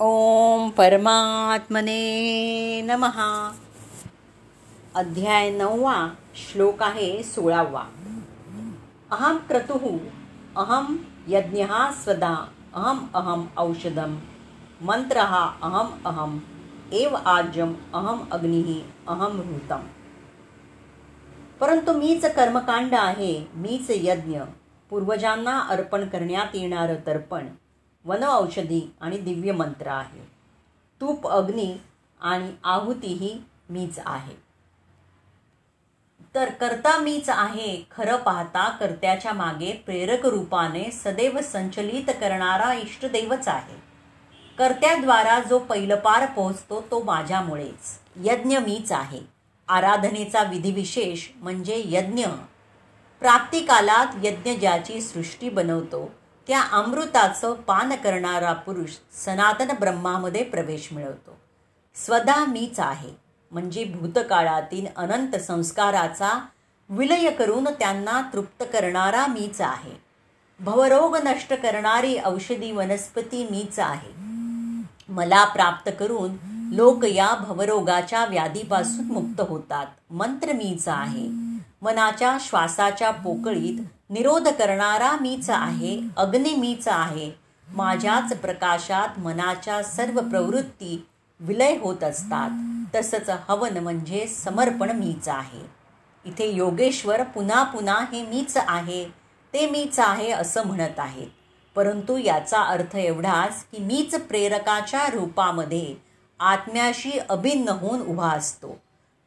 ओम परमात्मने नमहा अध्याय नववा श्लोक आहे सोळावा. अहम क्रतुः अहम यज्ञ स्वदा अहम अहम औषधम मंत्र अहम अहम एव आज्यम अहम अग्नि अहम ऋतम परंतु मीच कर्मकांड आहे मीच यज्ञ. पूर्वजांना अर्पण करण्यात येणारं तर्पण. वनऔषधी आणि दिव्य मंत्र आहे. तूप अग्नी आणि आहुतीही मीच आहे. तर कर्ता मीच आहे खरं पाहता कर्त्याच्या मागे प्रेरक रूपाने सदैव संचलित करणारा इष्टदेवच आहे. कर्त्याद्वारा जो पैलपार पोहोचतो तो माझ्यामुळेच. यज्ञ मीच आहे. आराधनेचा विधिविशेष म्हणजे यज्ञ. प्राप्तिकालात यज्ञ ज्याची सृष्टी बनवतो त्या अमृताचं पान करणारा पुरुष सनातन ब्रह्मामध्ये प्रवेश मिळवतो. स्वदा मीच आहे. म्हणजे भूतकाळातील अनंत संस्काराचा विलय करून त्यांना तृप्त करणारा मीच आहे. भवरोग नष्ट करणारी औषधी वनस्पती मीच आहे. मला प्राप्त करून लोक या भवरोगाच्या व्याधीपासून मुक्त होतात. मंत्र मीच आहे. मनाच्या श्वासाच्या पोकळीत निरोध करणारा मीच आहे अग्नी मीच आहे. माझ्याच प्रकाशात मनाच्या सर्व प्रवृत्ती विलय होत असतात. तसंच हवन म्हणजे समर्पण मीच आहे. इथे योगेश्वर पुन्हा पुन्हा हे मीच आहे ते मीच आहे असं म्हणत आहेत. परंतु याचा अर्थ एवढाच की मीच प्रेरकाच्या रूपामध्ये आत्म्याशी अभिन्न होऊन उभा असतो.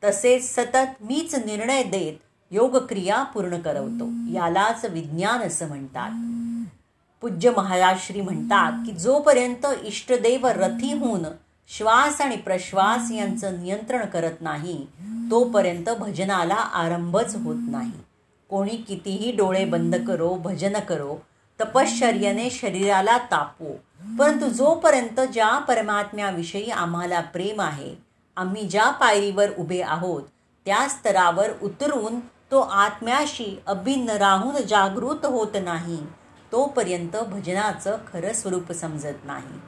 तसेच सतत मीच निर्णय देत योगक्रिया पूर्ण करवतो. यालाच विज्ञान असं म्हणतात. पूज्य महाराज श्री म्हणतात की जोपर्यंत इष्टदेव रथी होऊन श्वास आणि प्रश्वास यांचं नियंत्रण करत नाही तोपर्यंत भजनाला आरंभच होत नाही. कोणी कितीही डोळे बंद करो भजन करो तपश्चर्याने शरीराला तापो परंतु जोपर्यंत ज्या परमात्म्याविषयी आम्हाला प्रेम आहे आम्ही ज्या पायरीवर उभे आहोत त्या स्तरावर उतरून तो आत्म्याशी अभिन्न राहून जागृत होत नाही. तोपर्यंत भजनाचं खरं स्वरूप समजत नाही.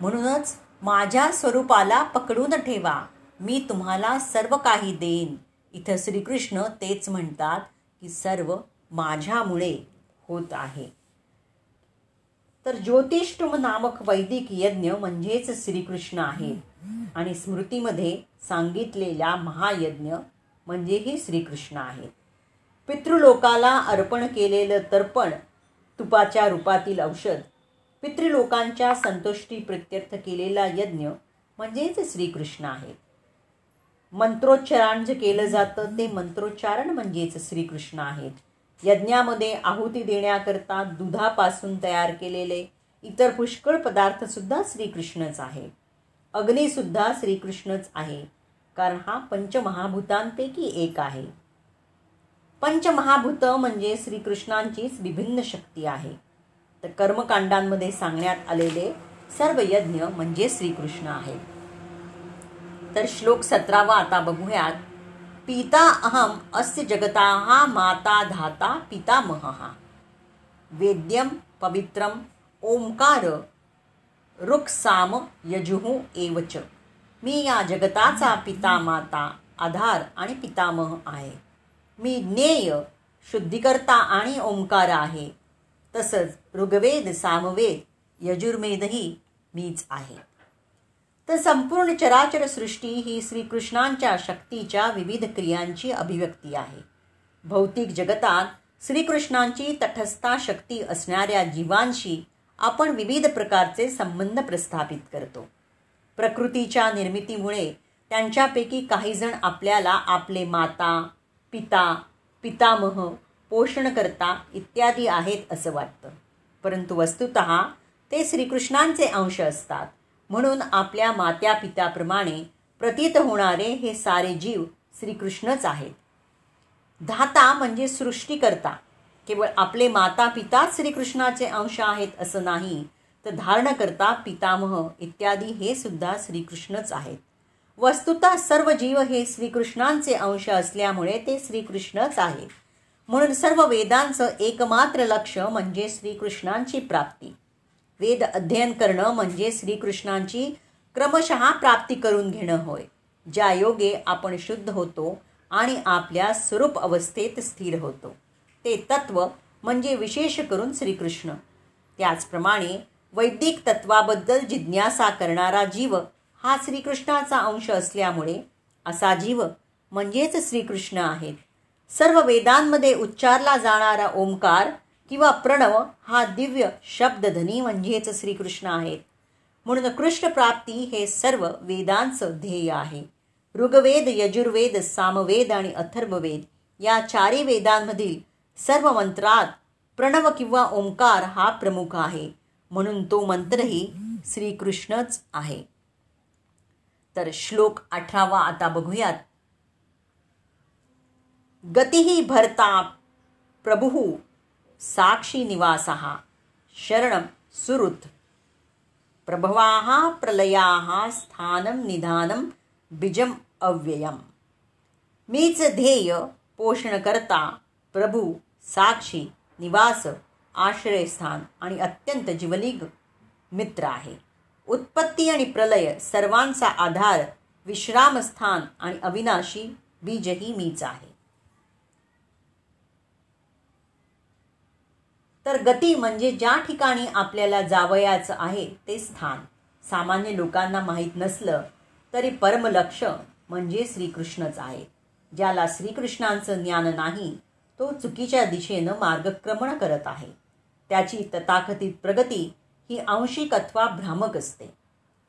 म्हणूनच माझ्या स्वरूपाला पकडून ठेवा. मी तुम्हाला सर्व काही देईन. इथं श्रीकृष्ण तेच म्हणतात की सर्व माझ्यामुळे होत आहे. तर ज्योतिष्टुम नामक वैदिक यज्ञ म्हणजेच श्रीकृष्ण आहे. आणि स्मृतीमध्ये सांगितलेल्या महायज्ञ म्हणजेही श्रीकृष्ण आहेत पितृलोकाला अर्पण केलेलं तर्पण तुपाच्या रूपातील औषध पितृलोकांच्या संतुष्टी प्रत्यर्थ केलेला यज्ञ म्हणजेच श्रीकृष्ण आहे. मंत्रोच्चारण जे केलं जातं ते मंत्रोच्चारण म्हणजेच श्रीकृष्ण आहेत. यज्ञामध्ये आहुती देण्याकरता दुधापासून तयार केलेले इतर पुष्कळ पदार्थसुद्धा श्रीकृष्णच आहे. अग्निसुद्धा श्रीकृष्णच आहे कारण हा पंचमहाभूतांपैकी एक आहे. पंचमहाभूत म्हणजे श्रीकृष्णांचीच विभिन्न शक्ती आहे. तर कर्मकांडांमध्ये सांगण्यात आलेले सर्व यज्ञ म्हणजे श्रीकृष्ण आहे तर श्लोक सतरावा आता बघूयात. पिता अहम अस्य जगता हा माता धाता पितामह. वेद्यम पवित्रम ओंकार रुक्साम यजुहू एवच. मी या जगताचा पिता माता आधार आणि पितामह आहे. मी ज्ञेय शुद्धिकर्ता आणि ओंकार आहे. तसंच ऋग्वेद सामवेद यजुर्वेदही मीच आहे. तर संपूर्ण चराचर सृष्टी ही श्रीकृष्णांच्या शक्तीच्या विविध क्रियांची अभिव्यक्ती आहे. भौतिक जगतात श्रीकृष्णांची तटस्था शक्ती असणाऱ्या जीवांशी आपण विविध प्रकारचे संबंध प्रस्थापित करतो. प्रकृतीच्या निर्मितीमुळे त्यांच्यापैकी काहीजण आपल्याला आपले माता पिता पितामह पोषणकर्ता इत्यादी आहेत असं वाटतं. परंतु वस्तुत ते श्रीकृष्णांचे अंश असतात. म्हणून आपल्या मात्या पित्याप्रमाणे प्रतीत होणारे हे सारे जीव श्रीकृष्णच आहेत. धाता म्हणजे सृष्टीकर्ता. केवळ आपले माता पिताच श्रीकृष्णाचे अंश आहेत असं नाही तर धारणकर्ता पितामह इत्यादी हे सुद्धा श्रीकृष्णच आहेत. वस्तुतः सर्व जीव हे श्रीकृष्णांचे अंश असल्यामुळे ते श्रीकृष्णच आहे. म्हणून सर्व वेदांचं एकमात्र लक्ष म्हणजे श्रीकृष्णांची प्राप्ती. वेद अध्ययन करणं म्हणजे श्रीकृष्णांची क्रमशः प्राप्ती करून घेणं होय ज्या योगे आपण शुद्ध होतो आणि आपल्या स्वरूप अवस्थेत स्थिर होतो. ते तत्व म्हणजे विशेष करून श्रीकृष्ण. त्याचप्रमाणे वैदिक तत्वाबद्दल जिज्ञासा करणारा जीव हा श्रीकृष्णाचा अंश असल्यामुळे असा जीव म्हणजेच श्रीकृष्ण आहेत सर्व वेदांमध्ये उच्चारला जाणारा ओंकार किंवा प्रणव हा दिव्य शब्दधनी म्हणजेच श्रीकृष्ण आहेत म्हणून कृष्ण प्राप्ती हे सर्व वेदांचं ध्येय आहे. ऋग्वेद यजुर्वेद सामवेद आणि अथर्ववेद या चारी वेदांमधील सर्व मंत्रात प्रणव किंवा ओंकार हा प्रमुख आहे. म्हणून तो मंत्रही श्रीकृष्णच आहे. तर श्लोक अठरावा आता बघूयात. गतीही भरता प्रभु साक्षी निवास शरण सुहृत। प्रभवाः प्रलयाः स्थानं निधानम बीजम अव्ययम। मीच ध्येय पोषणकर्ता प्रभू साक्षी निवास आश्रयस्थान आणि अत्यंत जीवनिक मित्र आहे। उत्पत्ती आणि प्रलय सर्वांचा आधार विश्रामस्थान आणि अविनाशी बीजही मीच आहे. तर गती म्हणजे ज्या ठिकाणी आपल्याला जावयाचं आहे ते स्थान. सामान्य लोकांना माहीत नसलं तरी परमलक्ष म्हणजे श्रीकृष्णच आहे. ज्याला श्रीकृष्णांचं ज्ञान नाही तो चुकीच्या दिशेनं मार्गक्रमण करत आहे. त्याची तथाकथित प्रगती ही आंशिक अथवा भ्रामक असते.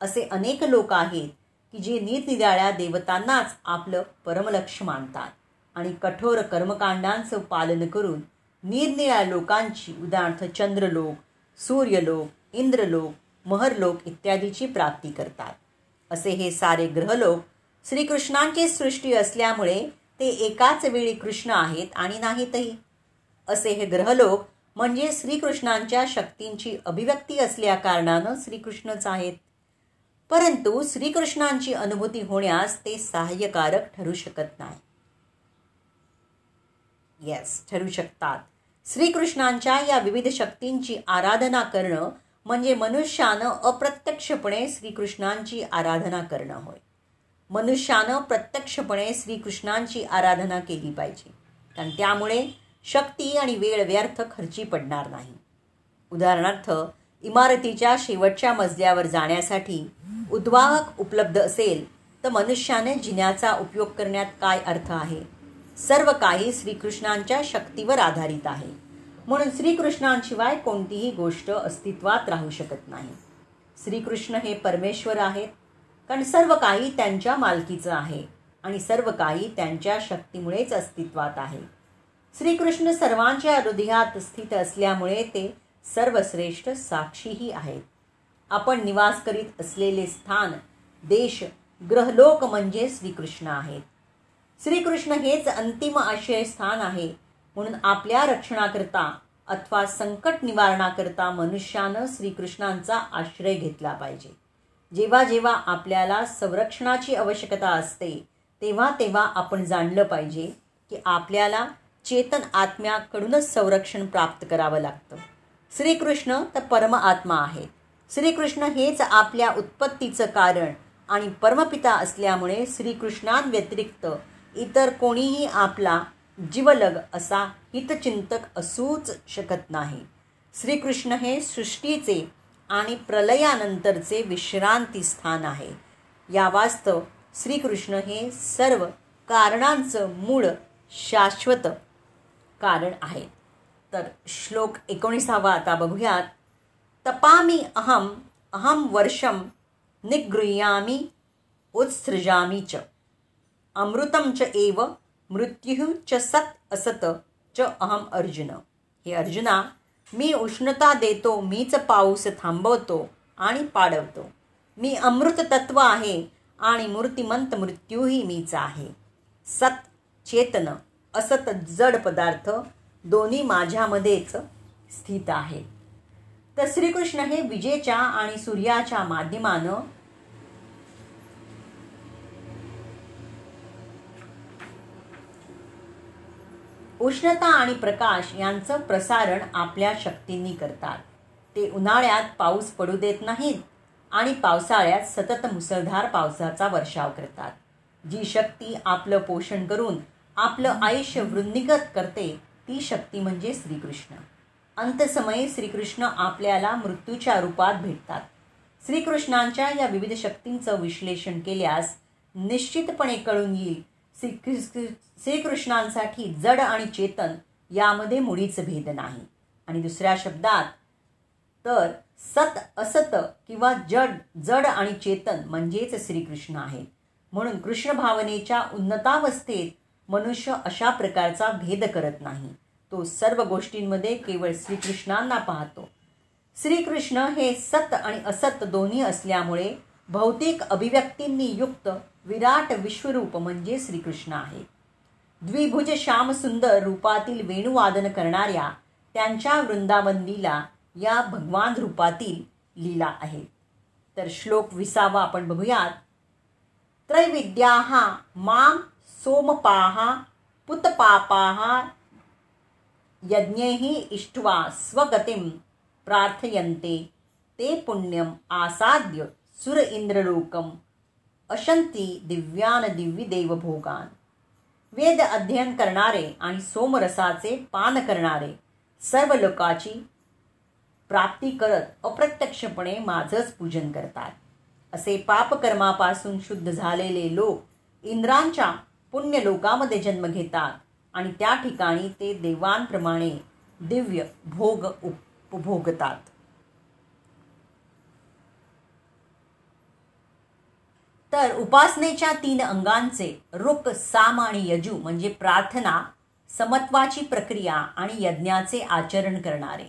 असे अनेक लोक आहेत की जे निरनिराळ्या देवतांनाच आपलं परमलक्ष मानतात आणि कठोर कर्मकांडांचं पालन करून निरनिळ्या लोकांची उदाहरणार्थ चंद्रलोक सूर्यलोक इंद्रलोक महरलोक इत्यादीची प्राप्ती करतात. असे हे सारे ग्रहलोक श्रीकृष्णांची सृष्टी असल्यामुळे ते एकाच वेळी कृष्ण आहेत आणि नाहीतही. असे हे ग्रहलोक म्हणजे श्रीकृष्णांच्या शक्तींची अभिव्यक्ती असल्या कारणानं श्रीकृष्णच आहेत. परंतु श्रीकृष्णांची अनुभूती होण्यास ते सहाय्यकारक ठरू शकत नाही. येस ठरू शकतात. श्रीकृष्णांच्या या विविध शक्तींची आराधना करणं म्हणजे मनुष्यानं अप्रत्यक्षपणे श्रीकृष्णांची आराधना करणं होय. मनुष्यानं प्रत्यक्षपणे श्रीकृष्णांची आराधना केली पाहिजे. कारण त्यामुळे शक्ती आणि वेळ व्यर्थ खर्ची पडणार नाही. उदाहरणार्थ इमारतीच्या शेवटच्या मजल्यावर जाण्यासाठी उद्वाहक उपलब्ध असेल तर मनुष्याने जिन्याचा उपयोग करण्यात काय अर्थ आहे? सर्व काही श्रीकृष्णांच्या शक्तीवर आधारित आहे. म्हणून श्रीकृष्णांशिवाय कोणतीही गोष्ट अस्तित्वात राहू शकत नाही. श्रीकृष्ण हे परमेश्वर आहेत कारण सर्व काही त्यांच्या मालकीचं आहे आणि सर्व काही त्यांच्या शक्तीमुळेच अस्तित्वात आहे. श्रीकृष्ण सर्वांच्या हृदयात स्थित असल्यामुळे ते सर्वश्रेष्ठ साक्षीही आहेत. आपण निवास करीत असलेले स्थान देश ग्रहलोक म्हणजे श्रीकृष्ण आहेत. श्रीकृष्ण हेच अंतिम आशय स्थान आहे. म्हणून आपल्या रक्षणाकरता अथवा संकट निवारणाकरता मनुष्यानं श्रीकृष्णांचा आश्रय घेतला पाहिजे. जेव्हा जेव्हा आपल्याला संरक्षणाची आवश्यकता असते तेव्हा तेव्हा आपण जाणलं पाहिजे की आपल्याला चेतन आत्म्याकडूनच संरक्षण प्राप्त करावं लागतं. श्रीकृष्ण तर परम आत्मा आहे श्रीकृष्ण हेच आपल्या उत्पत्तीचं कारण आणि परमपिता असल्यामुळे श्रीकृष्णांव्यतिरिक्त इतर कोणीही आपला जीवलग असा हितचिंतक असूच शकत नाही. श्रीकृष्ण हे सृष्टीचे आणि प्रलयानंतरचे विश्रांती स्थान आहे. या वास्तव श्रीकृष्ण हे सर्व कारणांचं मूळ शाश्वत कारण आहे. तर श्लोक एकोणीसावा आता बघूयात. तपामी अहम अहम वर्षम निगृह्यामी उत्सृजामी च. अमृतम च एव मृत्यू च सत असत च अहम अर्जुन. हे अर्जुना मी उष्णता देतो मीच पाऊस थांबवतो आणि पाडवतो. मी अमृत तत्व आहे आणि मूर्तिमंत मृत्यूही मीच आहे. सत चेतन. असत जड पदार्थ दोन्ही माझ्यामध्येच स्थित आहे. तर श्रीकृष्ण हे विजेच्या आणि सूर्याच्या माध्यमानं उष्णता आणि प्रकाश यांचं प्रसारण आपल्या शक्तींनी करतात. ते उन्हाळ्यात पाऊस पडू देत नाहीत आणि पावसाळ्यात सतत मुसळधार पावसाचा वर्षाव करतात. जी शक्ती आपलं पोषण करून आपलं आयुष्य वृद्धिगत करते ती शक्ती म्हणजे श्रीकृष्ण. अंतसमयी श्रीकृष्ण आपल्याला मृत्यूच्या रूपात भेटतात. श्रीकृष्णांच्या या विविध शक्तींचं विश्लेषण केल्यास निश्चितपणे कळून येईल श्री श्रीकृष्णांसाठी जड आणि चेतन यामध्ये मुळीच भेद नाही. आणि दुसऱ्या शब्दात तर सत असत किंवा जड जड आणि चेतन म्हणजेच श्रीकृष्ण आहेत. म्हणून कृष्ण भावनेच्या उन्नतावस्थेत मनुष्य अशा प्रकारचा भेद करत नाही. तो सर्व गोष्टींमध्ये केवळ श्रीकृष्णांना पाहतो. श्रीकृष्ण हे सत आणि असत दोन्ही असल्यामुळे भौतिक अभिव्यक्तींनी युक्त विराट विश्वरूप म्हणजे श्रीकृष्ण आहे. द्विभुज श्यामसुंदर रूपातील वेणुवादन करणाऱ्या त्यांच्या वृंदावंदीला या भगवान रूपातील लीला आहे. तर श्लोक विसावा आपण बघूयात. त्रैविद्या माम सोमपाहा पुतपापाहा यज्ञैः इष्ट्वा स्वगतिं प्रार्थयन्ते। ते पुण्यम् आसाद्य सुर इंद्रलोकम अशंती दिव्यान दिव्य देवभोगान। वेद अध्ययन करणारे आणि सोमरसाचे पान करणारे सर्व लोकाची प्राप्ती करत अप्रत्यक्षपणे माझंच पूजन करतात। असे पापकर्मापासून शुद्ध झालेले लोक इंद्रांच्या पुण्य लोकामध्ये जन्म घेतात. आणि त्या ठिकाणी ते देवांप्रमाणे दिव्य भोग उपभोगतात. तर उपासनेच्या तीन अंगांचे रुक साम आणि यजू म्हणजे प्रार्थना समत्वाची प्रक्रिया आणि यज्ञाचे आचरण करणारे.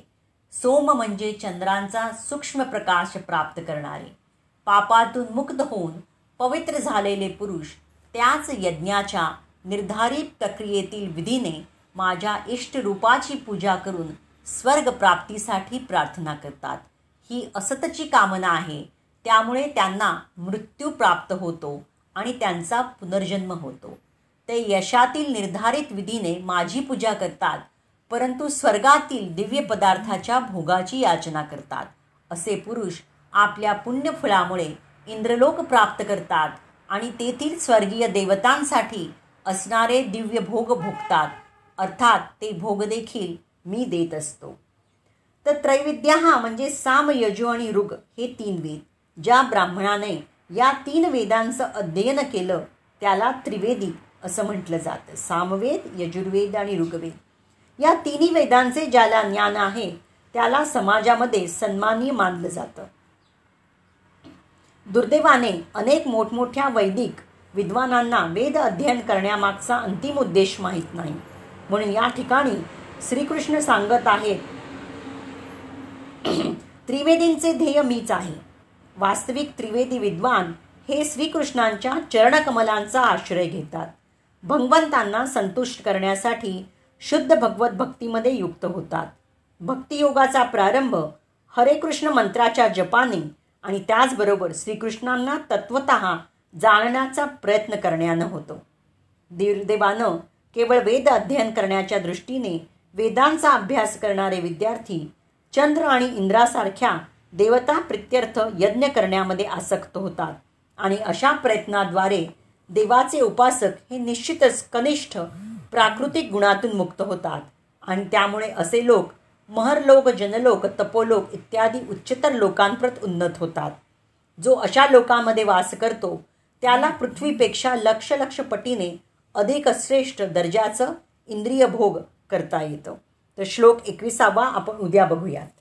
सोम म्हणजे चंद्रांचा सूक्ष्म प्रकाश प्राप्त करणारे. पापातून मुक्त होऊन पवित्र झालेले पुरुष त्याच यज्ञाच्या निर्धारित प्रक्रियेतील विधीने माझ्या इष्टरूपाची पूजा करून स्वर्ग प्राप्तीसाठी प्रार्थना करतात. ही असतची कामना आहे. त्यामुळे त्यांना मृत्यू प्राप्त होतो आणि त्यांचा पुनर्जन्म होतो. ते यशातील निर्धारित विधीने माझी पूजा करतात परंतु स्वर्गातील दिव्य पदार्थाच्या भोगाची याचना करतात. असे पुरुष आपल्या पुण्यफळामुळे इंद्रलोक प्राप्त करतात. आणि तेथील स्वर्गीय देवतांसाठी असणारे दिव्य भोग भोगतात. अर्थात ते भोग देखील मी देत असतो. तर त्रैविद्या हा म्हणजे साम यजु आणि ऋग हे तीन वेद. ज्या ब्राह्मणाने या तीन वेदांचं अध्ययन केलं त्याला त्रिवेदी असं म्हटलं जातं. सामवेद यजुर्वेद आणि ऋग्वेद. या तिन्ही वेदांचे ज्याला ज्ञान आहे त्याला समाजामध्ये सन्मानी मानलं जातं. दुर्दैवाने अनेक मोठमोठ्या वैदिक विद्वानांना वेद अध्ययन करण्यामागचा अंतिम उद्देश माहीत नाही. म्हणून या ठिकाणी श्रीकृष्ण सांगत आहेत त्रिवेदींचे ध्येय मीच आहे. वास्तविक त्रिवेदी विद्वान हे श्रीकृष्णांच्या चरणकमलांचा आश्रय घेतात. भगवंतांना संतुष्ट करण्यासाठी शुद्ध भगवत भक्तीमध्ये युक्त होतात. भक्तियोगाचा प्रारंभ हरे कृष्ण मंत्राच्या जपाने आणि त्याचबरोबर श्रीकृष्णांना तत्वत जाणण्याचा प्रयत्न करण्यानं होतो. दुर्दैवानं केवळ वेद अध्ययन करण्याच्या दृष्टीने वेदांचा अभ्यास करणारे विद्यार्थी चंद्र आणि इंद्रासारख्या देवता प्रित्यर्थ यज्ञ करण्यामध्ये आसक्त होतात आणि अशा प्रयत्नाद्वारे देवाचे उपासक हे निश्चितच कनिष्ठ प्राकृतिक गुणातून मुक्त होतात. आणि त्यामुळे असे लोक महरलोक जनलोक तपोलोक इत्यादी उच्चतर लोकांप्रत उन्नत होतात. जो अशा लोकांमध्ये वास करतो त्याला पृथ्वीपेक्षा लक्ष लक्ष पटीने अधिक श्रेष्ठ दर्जाचं इंद्रिय भोग करता येतं. तर श्लोक एकविसावा आपण उद्या बघूयात.